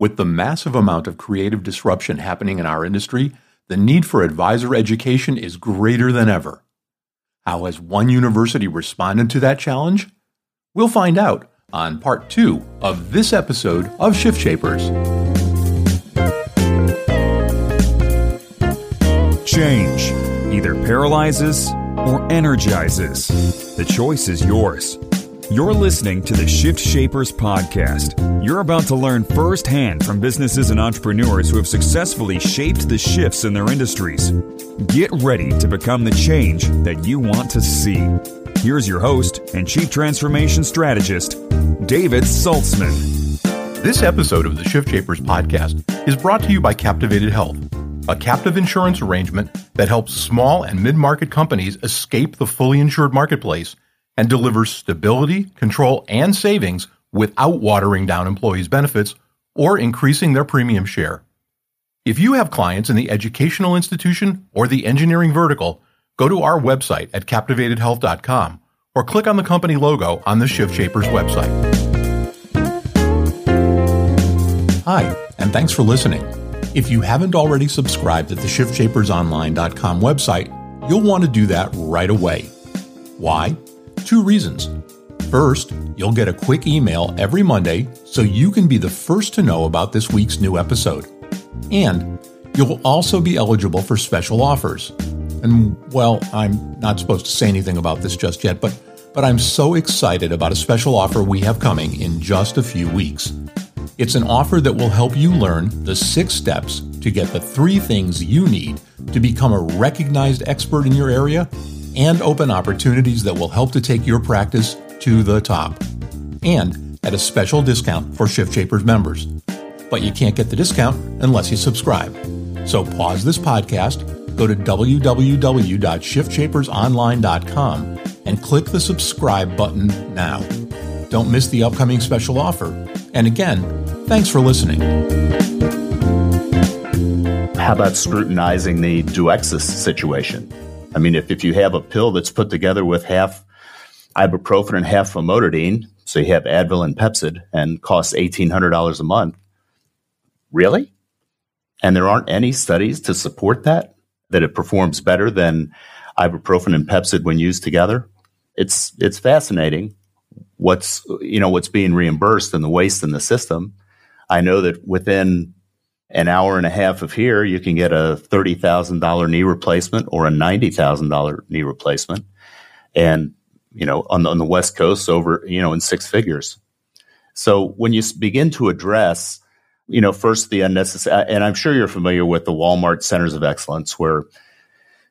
With the massive amount of creative disruption happening in our industry, the need for advisor education is greater than ever. How has one university responded to that challenge? We'll find out on part two of this episode of Shift Shapers. Change either paralyzes or energizes. The choice is yours. You're listening to the Shift Shapers podcast. You're about to learn firsthand from businesses and entrepreneurs who have successfully shaped the shifts in their industries. Get ready to become the change that you want to see. Here's your host and Chief Transformation Strategist, David Saltzman. This episode of the Shift Shapers podcast is brought to you by Captivated Health, a captive insurance arrangement that helps small and mid market companies escape the fully insured marketplace and delivers stability, control, and savings without watering down employees' benefits or increasing their premium share. If you have clients in the educational institution or the engineering vertical, go to our website at captivatedhealth.com or click on the company logo on the Shift Shapers website. Hi, and thanks for listening. If you haven't already subscribed at the shiftshapersonline.com website, you'll want to do that right away. Why? Two reasons. First, you'll get a quick email every Monday so you can be the first to know about this week's new episode. And you'll also be eligible for special offers. And well, I'm not supposed to say anything about this just yet, but but I'm so excited about a special offer we have coming in just a few weeks. It's an offer that will help you learn the 6 steps to get the 3 things you need to become a recognized expert in your area and open opportunities that will help to take your practice to the top. And at a special discount for Shift Shapers members. But you can't get the discount unless you subscribe. So pause this podcast, go to www.shiftshapersonline.com and click the subscribe button now. Don't miss the upcoming special offer. And again, thanks for listening. How about scrutinizing the Duexis situation? I mean, if, if you have a pill that's put together with half ibuprofen and half famotidine, so you have Advil and Pepcid, and costs $1,800 a month, really? And there aren't any studies to support that, that it performs better than ibuprofen and Pepcid when used together. It's, it's fascinating what's, you know, what's being reimbursed and the waste in the system. I know that within an hour and a half of here, you can get a $30,000 knee replacement or a $90,000 knee replacement. And, you know, on the, on the West Coast over, you know, in six figures. So when you begin to address, you know, first the unnecessary, uh, and I'm sure you're familiar with the Walmart centers of excellence where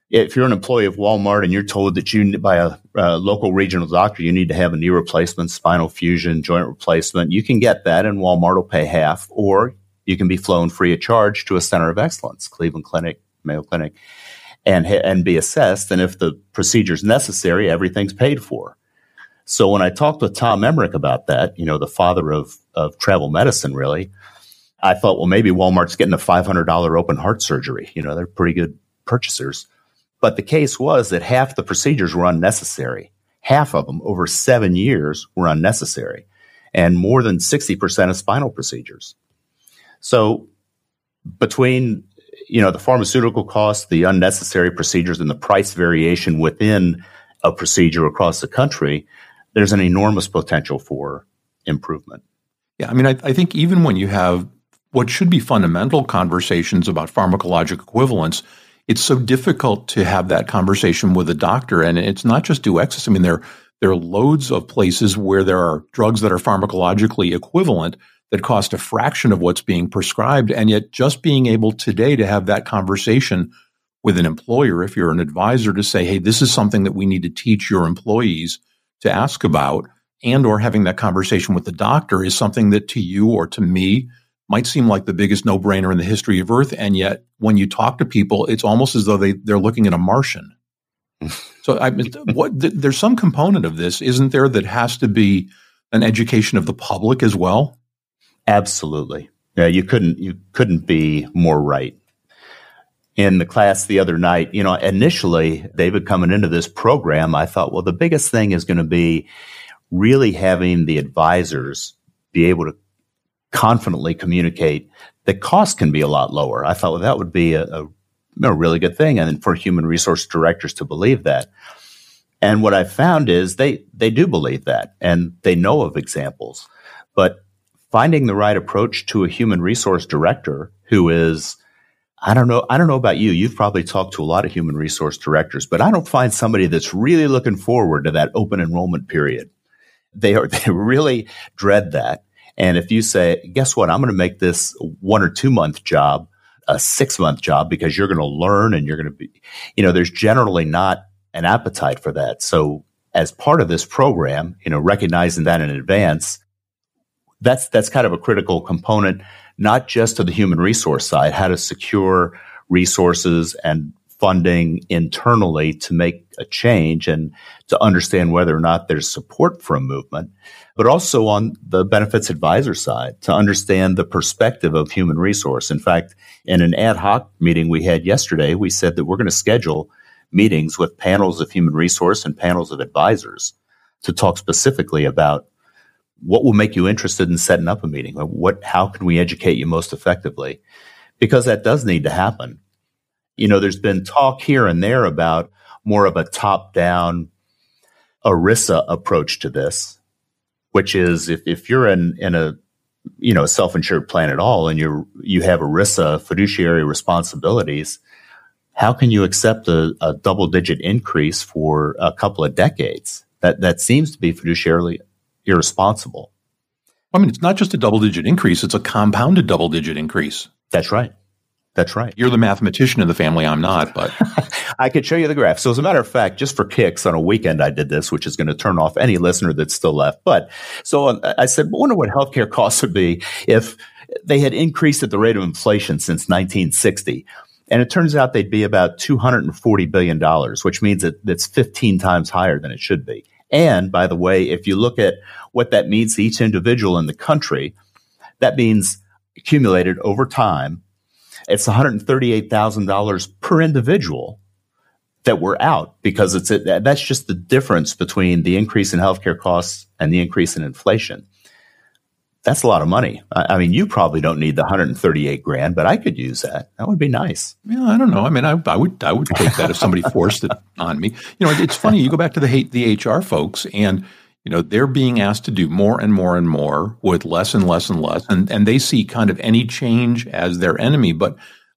if you're an employee of Walmart and you're told that you, by a, a local regional doctor, you need to have a knee replacement, spinal fusion, joint replacement, you can get that and Walmart will pay half, or you can be flown free of charge to a center of excellence, Cleveland Clinic, Mayo Clinic, and, and be assessed. And if the procedure is necessary, everything's paid for. So when I talked with Tom Emerick about that, you know, the father of, of travel medicine, really, I thought, well, maybe Walmart's getting a $500 open heart surgery. You know, they're pretty good purchasers. But the case was that half the procedures were unnecessary. Half of them over seven years were unnecessary and more than 60% of spinal procedures. So between you know the pharmaceutical costs, the unnecessary procedures, and the price variation within a procedure across the country, there's an enormous potential for improvement. Yeah, I mean, I, I think even when you have what should be fundamental conversations about pharmacologic equivalence, it's so difficult to have that conversation with a doctor. And it's not just Duexis. I mean, there, there are loads of places where there are drugs that are pharmacologically equivalent that cost a fraction of what's being prescribed. And yet, just being able today to have that conversation with an employer, if you're an advisor, to say, hey, this is something that we need to teach your employees to ask about, and or having that conversation with the doctor is something that to you or to me might seem like the biggest no-brainer in the history of Earth. And yet, when you talk to people, it's almost as though they, they're looking at a Martian. so I, what, th- there's some component of this, isn't there, that has to be an education of the public as well? Absolutely. Yeah, you couldn't you couldn't be more right. In the class the other night, you know, initially David coming into this program, I thought, well, the biggest thing is going to be really having the advisors be able to confidently communicate that costs can be a lot lower. I thought well, that would be a, a, a really good thing, and for human resource directors to believe that. And what I found is they they do believe that, and they know of examples, but finding the right approach to a human resource director who is I don't know. I don't know about you. You've probably talked to a lot of human resource directors, but I don't find somebody that's really looking forward to that open enrollment period. They are, they really dread that. And if you say, guess what? I'm going to make this one or two month job a six month job because you're going to learn and you're going to be, you know, there's generally not an appetite for that. So as part of this program, you know, recognizing that in advance, that's, that's kind of a critical component not just to the human resource side, how to secure resources and funding internally to make a change and to understand whether or not there's support for a movement, but also on the benefits advisor side to understand the perspective of human resource. In fact, in an ad hoc meeting we had yesterday, we said that we're going to schedule meetings with panels of human resource and panels of advisors to talk specifically about what will make you interested in setting up a meeting? What, how can we educate you most effectively? Because that does need to happen. You know, there's been talk here and there about more of a top down ERISA approach to this, which is if, if you're in, in a, you know, self-insured plan at all and you you have ERISA fiduciary responsibilities, how can you accept a, a double digit increase for a couple of decades? That, that seems to be fiduciarily irresponsible. I mean, it's not just a double digit increase, it's a compounded double digit increase. That's right. That's right. You're the mathematician in the family. I'm not, but I could show you the graph. So, as a matter of fact, just for kicks, on a weekend, I did this, which is going to turn off any listener that's still left. But so uh, I said, I wonder what healthcare costs would be if they had increased at the rate of inflation since 1960. And it turns out they'd be about $240 billion, which means that that's 15 times higher than it should be. And by the way, if you look at what that means to each individual in the country, that means accumulated over time, it's $138,000 per individual that we're out because it's a, that's just the difference between the increase in healthcare costs and the increase in inflation that's a lot of money. I, I, mean, you probably don't need the 138 grand, but I could use that. That would be nice. Yeah, I don't know. I mean, I, I would I would take that if somebody forced it on me. You know, it's funny. You go back to the the HR folks, and you know they're being asked to do more and more and more with less and less and less, and and they see kind of any change as their enemy. But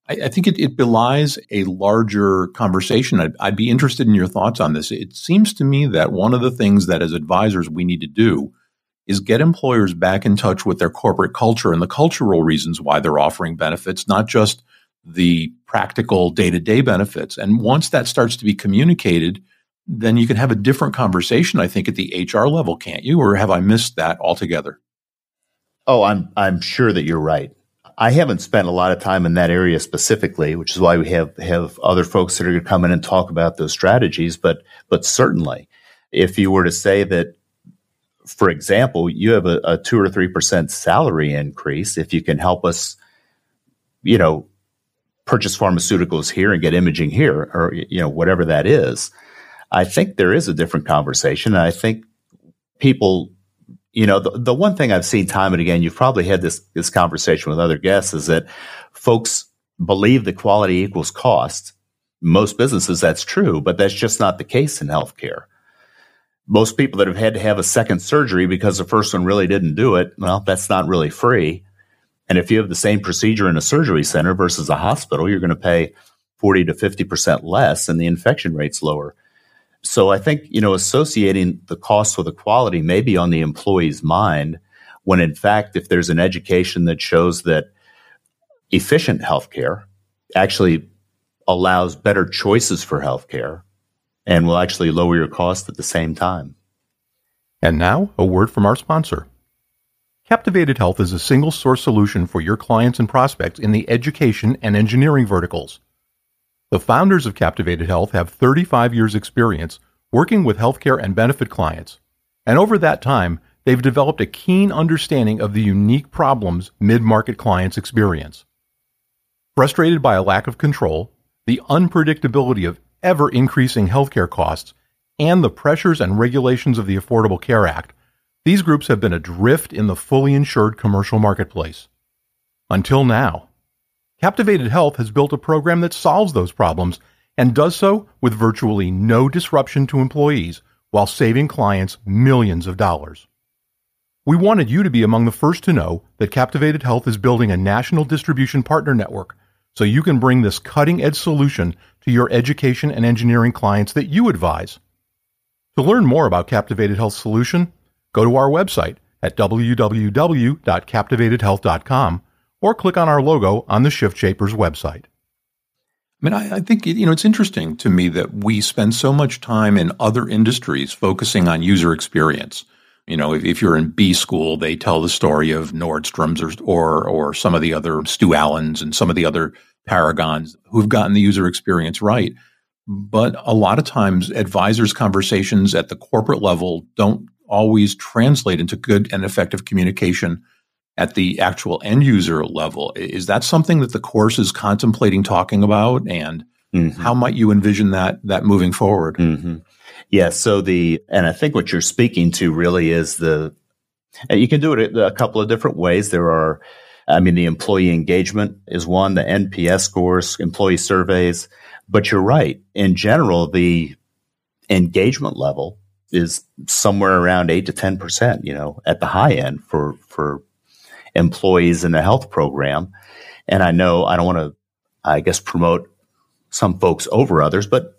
I, I think it, it, belies a larger conversation. I'd, I'd be interested in your thoughts on this. It seems to me that one of the things that as advisors we need to do is get employers back in touch with their corporate culture and the cultural reasons why they're offering benefits, not just the practical day to day benefits. And once that starts to be communicated, then you can have a different conversation, I think, at the HR level, can't you? Or have I missed that altogether? Oh, I'm I'm sure that you're right. I haven't spent a lot of time in that area specifically, which is why we have have other folks that are going to come in and talk about those strategies. But but certainly, if you were to say that for example, you have a, a two or three percent salary increase if you can help us, you know, purchase pharmaceuticals here and get imaging here, or you know, whatever that is. I think there is a different conversation. I think people, you know, the, the one thing I've seen time and again, you've probably had this this conversation with other guests, is that folks believe that quality equals cost. Most businesses, that's true, but that's just not the case in healthcare most people that have had to have a second surgery because the first one really didn't do it, well, that's not really free. And if you have the same procedure in a surgery center versus a hospital, you're going to pay 40 to 50% less and the infection rate's lower. So I think, you know, associating the cost with the quality may be on the employee's mind when in fact, if there's an education that shows that efficient healthcare actually allows better choices for healthcare, and will actually lower your cost at the same time. And now, a word from our sponsor. Captivated Health is a single source solution for your clients and prospects in the education and engineering verticals. The founders of Captivated Health have 35 years' experience working with healthcare and benefit clients, and over that time, they've developed a keen understanding of the unique problems mid market clients experience. Frustrated by a lack of control, the unpredictability of ever increasing healthcare costs, and the pressures and regulations of the Affordable Care Act, These groups have been adrift in the fully insured commercial marketplace. Until now. Captivated Health has built a program that solves those problems and does so with virtually no disruption to employees while saving clients millions of dollars. We wanted you to be among the first to know that Captivated Health is building a national distribution partner network so you can bring this cutting edge solution to your education and engineering clients that you advise. To learn more about Captivated Health Solution, go to our website at www.captivatedhealth.com or click on our logo on the Shift Shapers website. I mean, I, I, think, you know, it's interesting to me that we spend so much time in other industries focusing on user experience. You know, if, if you're in B school, they tell the story of Nordstrom's or, or, or some of the other Stu Allens and some of the other paragons who've gotten the user experience right. But a lot of times advisors conversations at the corporate level don't always translate into good and effective communication at the actual end user level. Is that something that the course is contemplating talking about? And mm-hmm. how might you envision that that moving forward? Mm-hmm. Yeah. So the and I think what you're speaking to really is the you can do it a couple of different ways. There are, I mean, the employee engagement is one, the NPS scores, employee surveys. But you're right. In general, the engagement level is somewhere around eight to ten percent. You know, at the high end for for employees in the health program. And I know I don't want to, I guess, promote some folks over others, but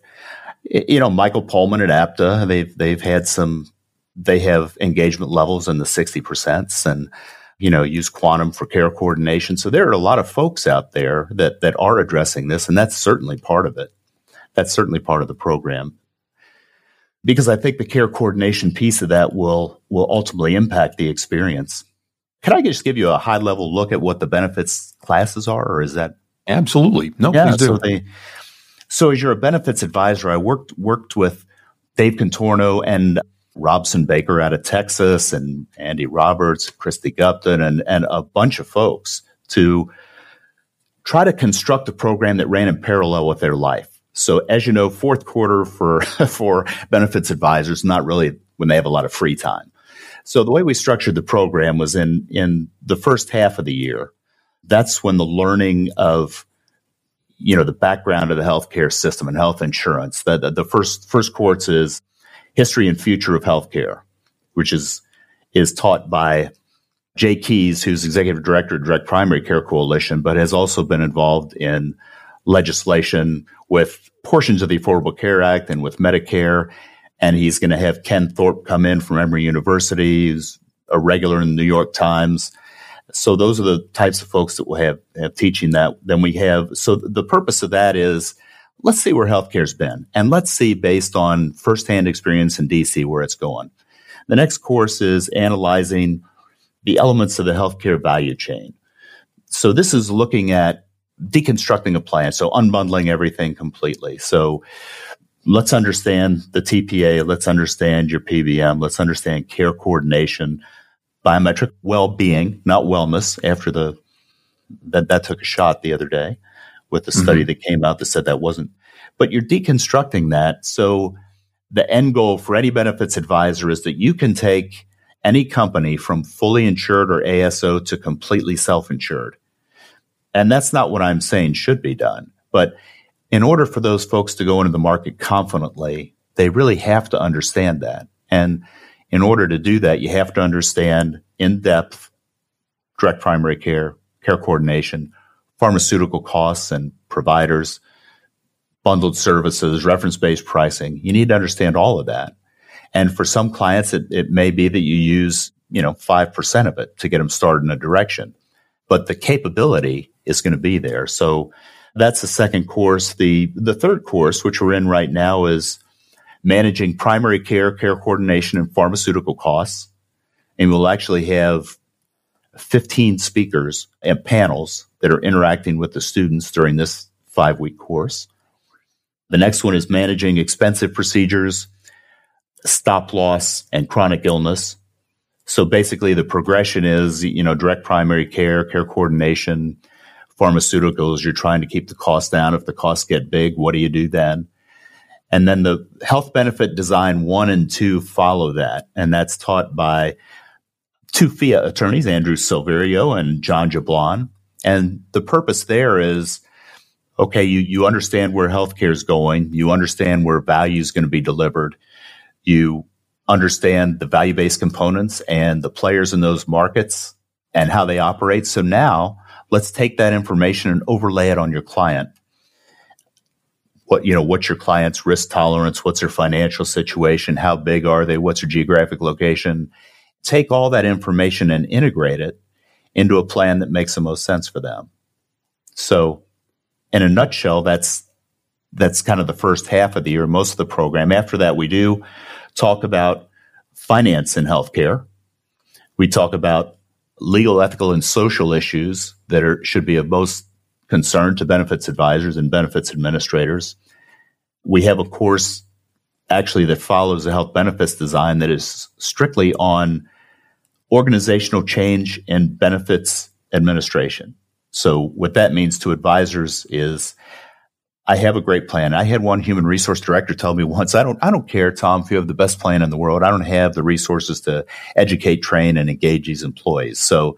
you know, Michael Pullman at APTA, they've they've had some, they have engagement levels in the sixty percent, and you know, use quantum for care coordination. So there are a lot of folks out there that that are addressing this, and that's certainly part of it. That's certainly part of the program because I think the care coordination piece of that will will ultimately impact the experience. Can I just give you a high level look at what the benefits classes are, or is that absolutely no? Yeah, please do. So, they, so as you're a benefits advisor, I worked worked with Dave Contorno and Robson Baker out of Texas, and Andy Roberts, Christy Gupton, and and a bunch of folks to try to construct a program that ran in parallel with their life. So as you know, fourth quarter for for benefits advisors, not really when they have a lot of free time. So the way we structured the program was in, in the first half of the year. That's when the learning of, you know, the background of the healthcare system and health insurance. The, the, the first, first course is history and future of healthcare, which is, is taught by Jay Keese, who's executive director of Direct Primary Care Coalition, but has also been involved in legislation with portions of the Affordable Care Act and with Medicare and he's going to have Ken Thorpe come in from Emory University, who's a regular in the New York Times. So those are the types of folks that will have, have teaching that. Then we have, so the purpose of that is let's see where healthcare's been and let's see based on firsthand experience in DC where it's going. The next course is analyzing the elements of the healthcare value chain. So this is looking at deconstructing a plan. So unbundling everything completely. So let's understand the TPA. Let's understand your PBM. Let's understand care coordination, biometric well-being, not wellness after the, that, that took a shot the other day with the study mm-hmm. that came out that said that wasn't, but you're deconstructing that. So the end goal for any benefits advisor is that you can take any company from fully insured or ASO to completely self-insured. And that's not what I'm saying should be done. But in order for those folks to go into the market confidently, they really have to understand that. And in order to do that, you have to understand in depth direct primary care, care coordination, pharmaceutical costs and providers, bundled services, reference based pricing. You need to understand all of that. And for some clients, it, it may be that you use, you know, 5% of it to get them started in a direction, but the capability is going to be there. So that's the second course. The, the third course, which we're in right now, is managing primary care, care coordination, and pharmaceutical costs. And we'll actually have 15 speakers and panels that are interacting with the students during this five week course. The next one is managing expensive procedures, stop loss, and chronic illness. So basically, the progression is, you know, direct primary care, care coordination, pharmaceuticals, you're trying to keep the cost down. If the costs get big, what do you do then? And then the health benefit design one and two follow that. And that's taught by two ERISA attorneys, Andrew Silverio and John Jablon. And the purpose there is okay, you, you understand where healthcare is going, you understand where value is going to be delivered, you understand the value based components and the players in those markets and how they operate. So now let's take that information and overlay it on your client. What, you know, what's your client's risk tolerance? What's their financial situation? How big are they? What's their geographic location? Take all that information and integrate it into a plan that makes the most sense for them. So in a nutshell, that's, that's kind of the first half of the year, most of the program. After that, we do talk about finance in healthcare. We talk about legal, ethical, and social issues that are, should be of most concern to benefits advisors and benefits administrators. We have a course actually that follows the health benefits design that is strictly on organizational change in benefits administration. So what that means to advisors is I have a great plan. I had one human resource director tell me once, I don't, I don't care, Tom, if you have the best plan in the world. I don't have the resources to educate, train, and engage these employees. So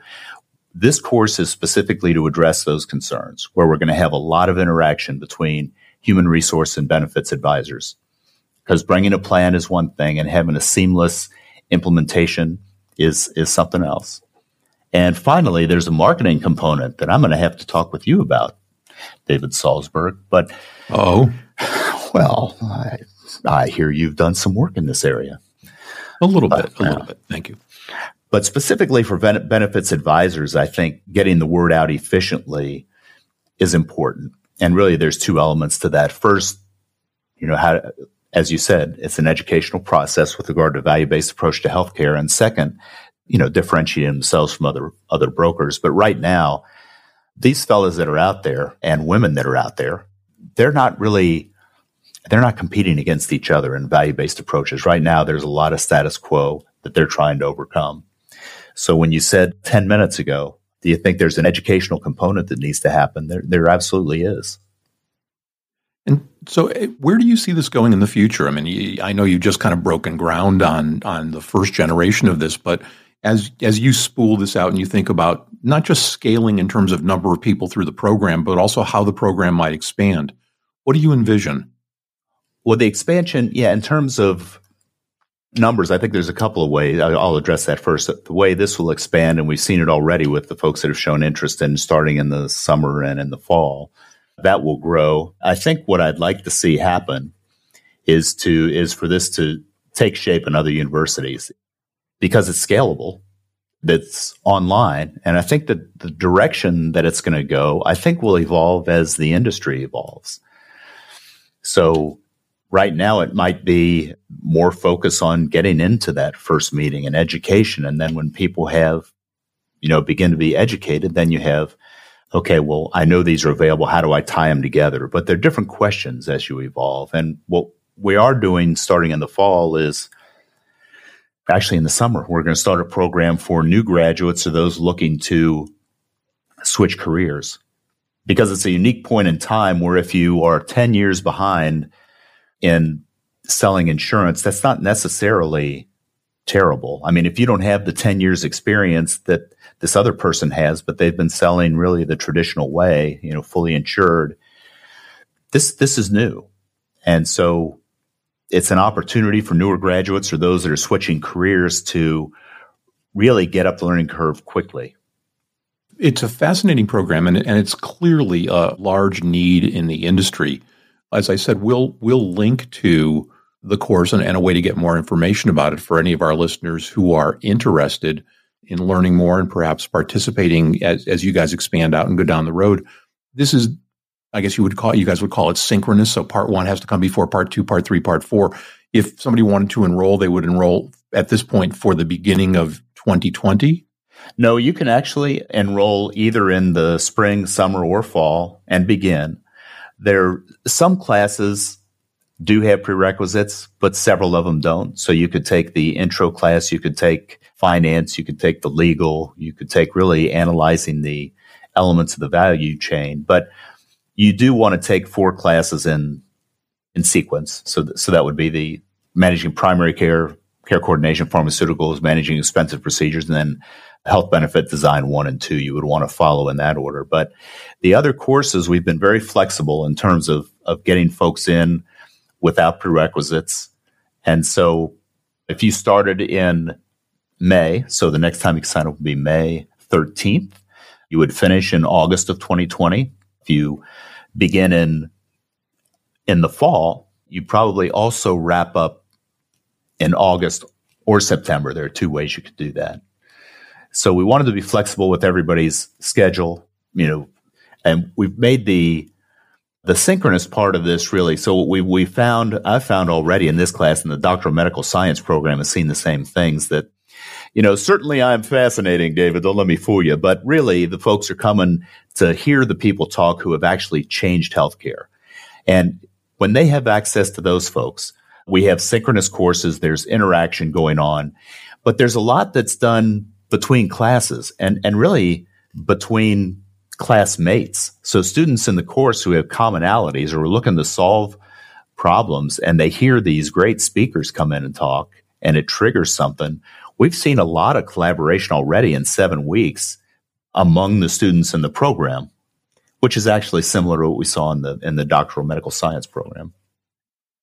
this course is specifically to address those concerns where we're going to have a lot of interaction between human resource and benefits advisors. Because bringing a plan is one thing and having a seamless implementation is, is something else. And finally, there's a marketing component that I'm going to have to talk with you about David Saltzman. But oh, well, I, I hear you've done some work in this area. A little bit, a little uh, bit. Thank you. But specifically for benefits advisors, I think getting the word out efficiently is important. And really, there's two elements to that. First, you know, how, as you said, it's an educational process with regard to value based approach to healthcare. And second, you know, differentiating themselves from other other brokers. But right now, these fellas that are out there and women that are out there, they're not really they're not competing against each other in value-based approaches. Right now there's a lot of status quo that they're trying to overcome. So when you said 10 minutes ago, do you think there's an educational component that needs to happen? There there absolutely is. And so, eh, where do you see this going in the future? I mean, I know you just kind of broken ground on on the first generation of this, but as as you spool this out and you think about not just scaling in terms of number of people through the program, but also how the program might expand, what do you envision? Well, the expansion, yeah, in terms of numbers, I think there's a couple of ways. I'll address that first. The way this will expand, and we've seen it already with the folks that have shown interest in starting in the summer and in the fall, that will grow. I think what I'd like to see happen is to is for this to take shape in other universities because it's scalable, that's online. And I think that the direction that it's going to go, I think will evolve as the industry evolves. So right now it might be more focus on getting into that first meeting and education. And then when people have, you know, begin to be educated, then you have, okay, well, I know these are available. How do I tie them together? But they're different questions as you evolve. And what we are doing starting in the fall is actually in the summer, we're going to start a program for new graduates or those looking to switch careers because it's a unique point in time where if you are 10 years behind in selling insurance, that's not necessarily terrible. I mean, if you don't have the 10 years experience that this other person has, but they've been selling really the traditional way, you know, fully insured, this, this is new. And so it's an opportunity for newer graduates or those that are switching careers to really get up the learning curve quickly. It's a fascinating program, and, and it's clearly a large need in the industry. As I said, we'll we'll link to the course and, and a way to get more information about it for any of our listeners who are interested in learning more and perhaps participating as, as you guys expand out and go down the road. This is I guess you would call you guys would call it synchronous. So part one has to come before part two, part three, part four. If somebody wanted to enroll, they would enroll at this point for the beginning of 2020. No, you can actually enroll either in the spring, summer, or fall and begin. There, some classes do have prerequisites, but several of them don't. So you could take the intro class, you could take finance, you could take the legal, you could take really analyzing the elements of the value chain. But you do want to take four classes in in sequence. So, th- so that would be the managing primary care, care coordination, pharmaceuticals, managing expensive procedures, and then health benefit design one and two. You would want to follow in that order. But the other courses, we've been very flexible in terms of, of getting folks in without prerequisites. And so if you started in May, so the next time you sign up would be May 13th, you would finish in August of 2020. If you begin in in the fall, you probably also wrap up in August or September. There are two ways you could do that. So we wanted to be flexible with everybody's schedule, you know, and we've made the the synchronous part of this really. So we we found I found already in this class in the doctoral medical science program has seen the same things that you know, certainly I'm fascinating, David. Don't let me fool you. But really, the folks are coming to hear the people talk who have actually changed healthcare. And when they have access to those folks, we have synchronous courses. There's interaction going on, but there's a lot that's done between classes and, and really between classmates. So students in the course who have commonalities or are looking to solve problems and they hear these great speakers come in and talk and it triggers something. We've seen a lot of collaboration already in seven weeks among the students in the program, which is actually similar to what we saw in the in the doctoral medical science program.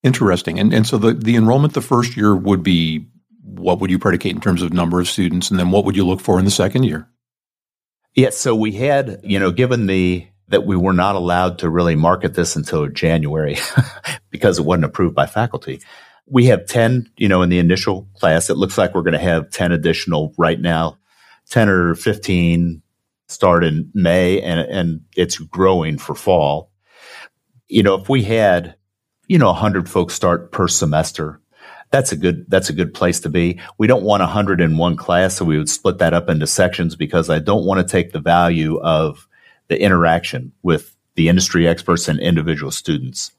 Interesting. And and so the, the enrollment the first year would be what would you predicate in terms of number of students, and then what would you look for in the second year? Yeah, so we had, you know, given the that we were not allowed to really market this until January because it wasn't approved by faculty. We have 10, you know, in the initial class. It looks like we're going to have 10 additional right now, 10 or 15 start in May and, and it's growing for fall. You know, if we had, you know, 100 folks start per semester, that's a good that's a good place to be. We don't want 100 in one class, so we would split that up into sections because I don't want to take the value of the interaction with the industry experts and individual students.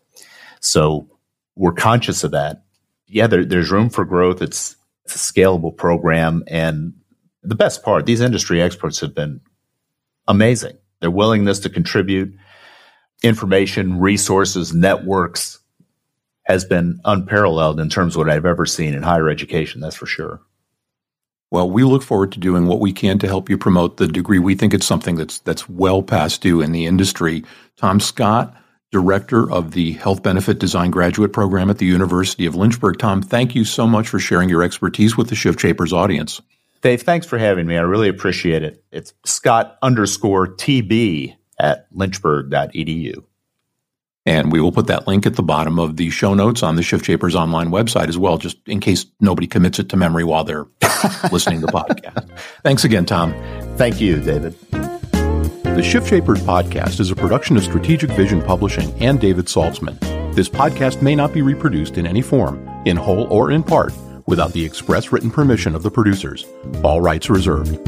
So we're conscious of that. Yeah, there, there's room for growth. It's, it's a scalable program, and the best part, these industry experts have been amazing. Their willingness to contribute information, resources, networks, has been unparalleled in terms of what I've ever seen in higher education, that's for sure. Well, we look forward to doing what we can to help you promote the degree. We think it's something that's that's well past due in the industry. Tom Scott, director of the Health Benefit Design Graduate Program at the University of Lynchburg. Tom, thank you so much for sharing your expertise with the Shift Shapers audience. Dave, thanks for having me. I really appreciate it. It's Scott underscore TB at lynchburg.edu. And we will put that link at the bottom of the show notes on the Shift Shapers online website as well, just in case nobody commits it to memory while they're listening to the podcast. Thanks again, Tom. Thank you, David. The Shift Shapers podcast is a production of Strategic Vision Publishing and David Saltzman. This podcast may not be reproduced in any form, in whole or in part, without the express written permission of the producers. All rights reserved.